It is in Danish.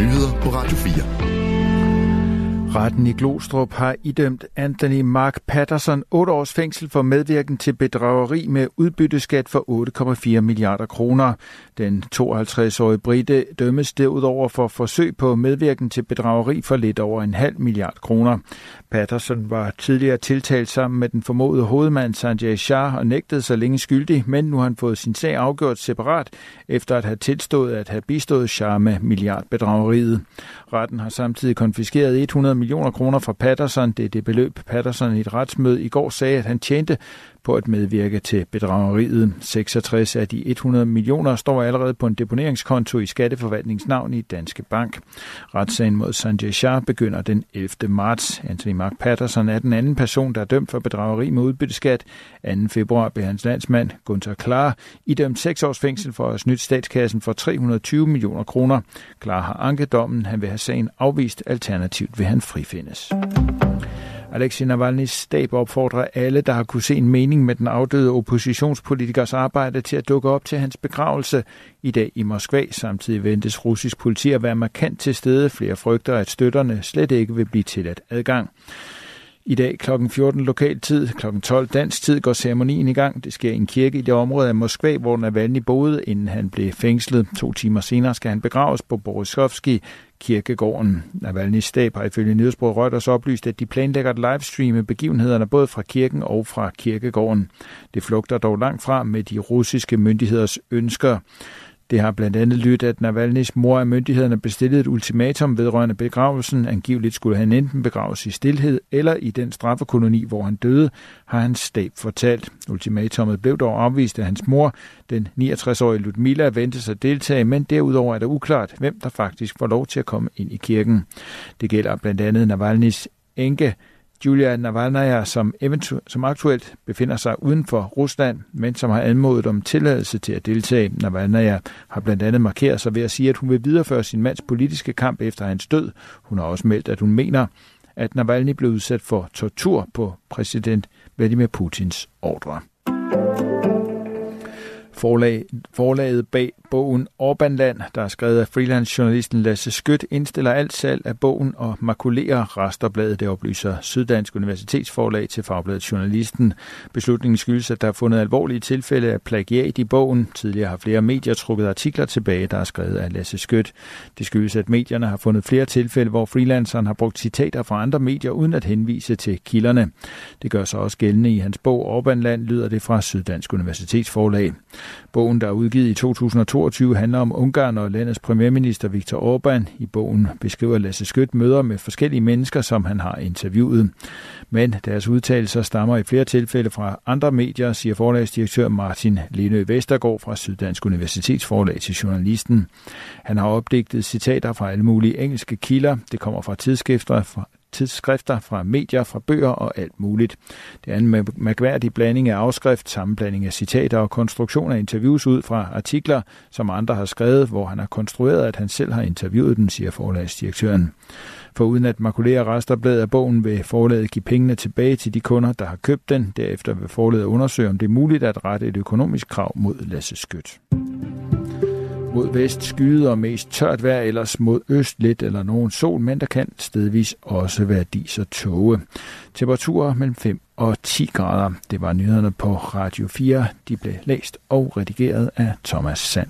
nyheder på Radio 4. Retten i Glostrup har idømt Anthony Mark Patterson 8 års fængsel for medvirken til bedrageri med udbytteskat for 8,4 milliarder kroner. Den 52-årige brite dømmes derudover for forsøg på medvirken til bedrageri for lidt over en halv milliard kroner. Patterson var tidligere tiltalt sammen med den formodede hovedmand Sanjay Shah og nægtede sig længe skyldig, men nu har han fået sin sag afgjort separat, efter at have tilstået at have bistået Shah med milliardbedrageriet. Retten har samtidig konfiskeret 100 millioner kroner fra Patterson. Det er det beløb, Patterson i et retsmøde i går sagde, at han tjente på at medvirke til bedrageriet. 66 af de 100 millioner står allerede på en deponeringskonto i Skatteforvaltningsnavn i Danske Bank. Retssagen mod Sanjay Shah begynder den 11. marts. Anthony Mark Patterson er den anden person, der er dømt for bedrageri med udbytteskat. 2. februar blev hans landsmand Gunther Klar idømt 6 års fængsel for at snyde statskassen for 320 millioner kroner. Klar har ankedommen. Han vil have sagen afvist. Alternativt vil han frifindes. Alexei Navalny's stab opfordrer alle, der har kunne se en mening med den afdøde oppositionspolitikers arbejde, til at dukke op til hans begravelse i dag i Moskva. Samtidig ventes russisk politi at være markant til stede. Flere frygter, at støtterne slet ikke vil blive tilladt adgang. I dag kl. 14 lokal tid, kl. 12 dansk tid, går ceremonien i gang. Det sker i en kirke i det område af Moskva, hvor Navalny boede, inden han blev fængslet. To timer senere skal han begraves på Borisovski kirkegården. Navalny's stab har ifølge nyhedsbruget Reuters oplyst, at de planlægger at livestreame begivenhederne både fra kirken og fra kirkegården. Det flugter dog langt fra med de russiske myndigheders ønsker. Det har blandt andet lyttet, at Navalny's mor af myndighederne bestillede et ultimatum vedrørende begravelsen. Angiveligt skulle han enten begraves i stillhed eller i den straffekoloni, hvor han døde, har hans stab fortalt. Ultimatummet blev dog afvist af hans mor. Den 69-årige Ludmila ventes at deltage, men derudover er det uklart, hvem der faktisk får lov til at komme ind i kirken. Det gælder blandt andet Navalny's enke, Julia Navalnaya, som, som aktuelt befinder sig uden for Rusland, men som har anmodet om tilladelse til at deltage. Navalnaya har blandt andet markeret sig ved at sige, at hun vil videreføre sin mands politiske kamp efter hans død. Hun har også meldt, at hun mener, at Navalny blev udsat for tortur på præsident Vladimir Putins ordre. Forlag, forlaget bag bogen Orbanland, der er skrevet af freelance-journalisten Lasse Skødt, indstiller alt salg af bogen og makulerer Resterbladet, det oplyser Syddansk Universitetsforlag til Fagbladet Journalisten. Beslutningen skyldes, at der er fundet alvorlige tilfælde af plagiat i bogen. Tidligere har flere medier trukket artikler tilbage, der er skrevet af Lasse Skødt. Det skyldes, at medierne har fundet flere tilfælde, hvor freelanceren har brugt citater fra andre medier uden at henvise til kilderne. Det gør sig også gældende i hans bog Orbanland, lyder det fra Syddansk Universitetsforlag. Bogen, der er udgivet i 2022, handler om Ungarn og landets premierminister Viktor Orbán. I bogen beskriver Lasse Skødt møder med forskellige mennesker, som han har interviewet. Men deres udtalelser stammer i flere tilfælde fra andre medier, siger forlagsdirektør Martin Lenø Vestergaard fra Syddansk Universitetsforlag til journalisten. Han har opdigtet citater fra alle mulige engelske kilder. Det kommer fra tidsskrifter, fra tidsskrifter, fra medier, fra bøger og alt muligt. Det er en mærkværdig blanding af afskrift, sammenblanding af citater og konstruktion af interviews ud fra artikler, som andre har skrevet, hvor han har konstrueret, at han selv har interviewet dem, siger forlagsdirektøren. For uden at makulere resterbladet af bogen vil forlaget give pengene tilbage til de kunder, der har købt den. Derefter vil forlaget undersøge, om det er muligt at rette et økonomisk krav mod Lasse Skødt. Mod vest skyet og mest tørt vejr, ellers mod øst lidt eller nogen sol, men der kan stedvis også være dis og tåge. Temperaturer mellem 5 og 10 grader. Det var nyhederne på Radio 4. De blev læst og redigeret af Thomas Sand.